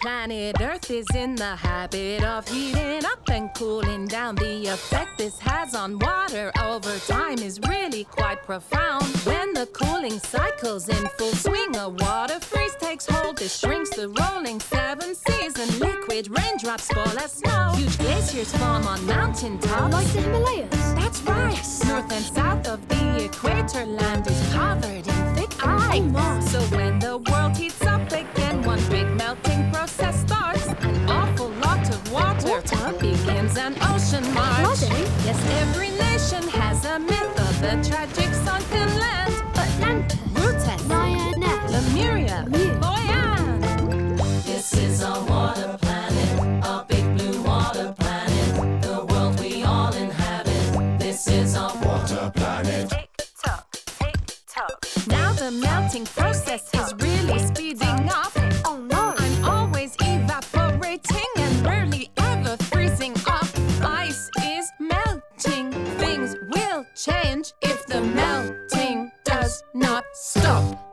Planet Earth is in the habit of heating up and cooling down. The effect this has on water over time is really quite profound. When the cooling cycle's in full swing, a water freeze takes hold. This shrinks the rolling seven seas, and liquid raindrops fall as snow. Huge glaciers form on mountain tops. Like the Himalayas. That's right. North and south of the equator, land is covered in thick ice. So when the world heats water, Water? begins an ocean march. Yes, every nation has a myth of the tragic sunken land. Atlantis. Ruteth, Lyonesse. Lemuria, Lemuria. Boyan. This is a water planet, a big blue water planet. The world we all inhabit. This is a Water planet. Tick tock, tick tock. Now the melting frozen change if the melting does not stop.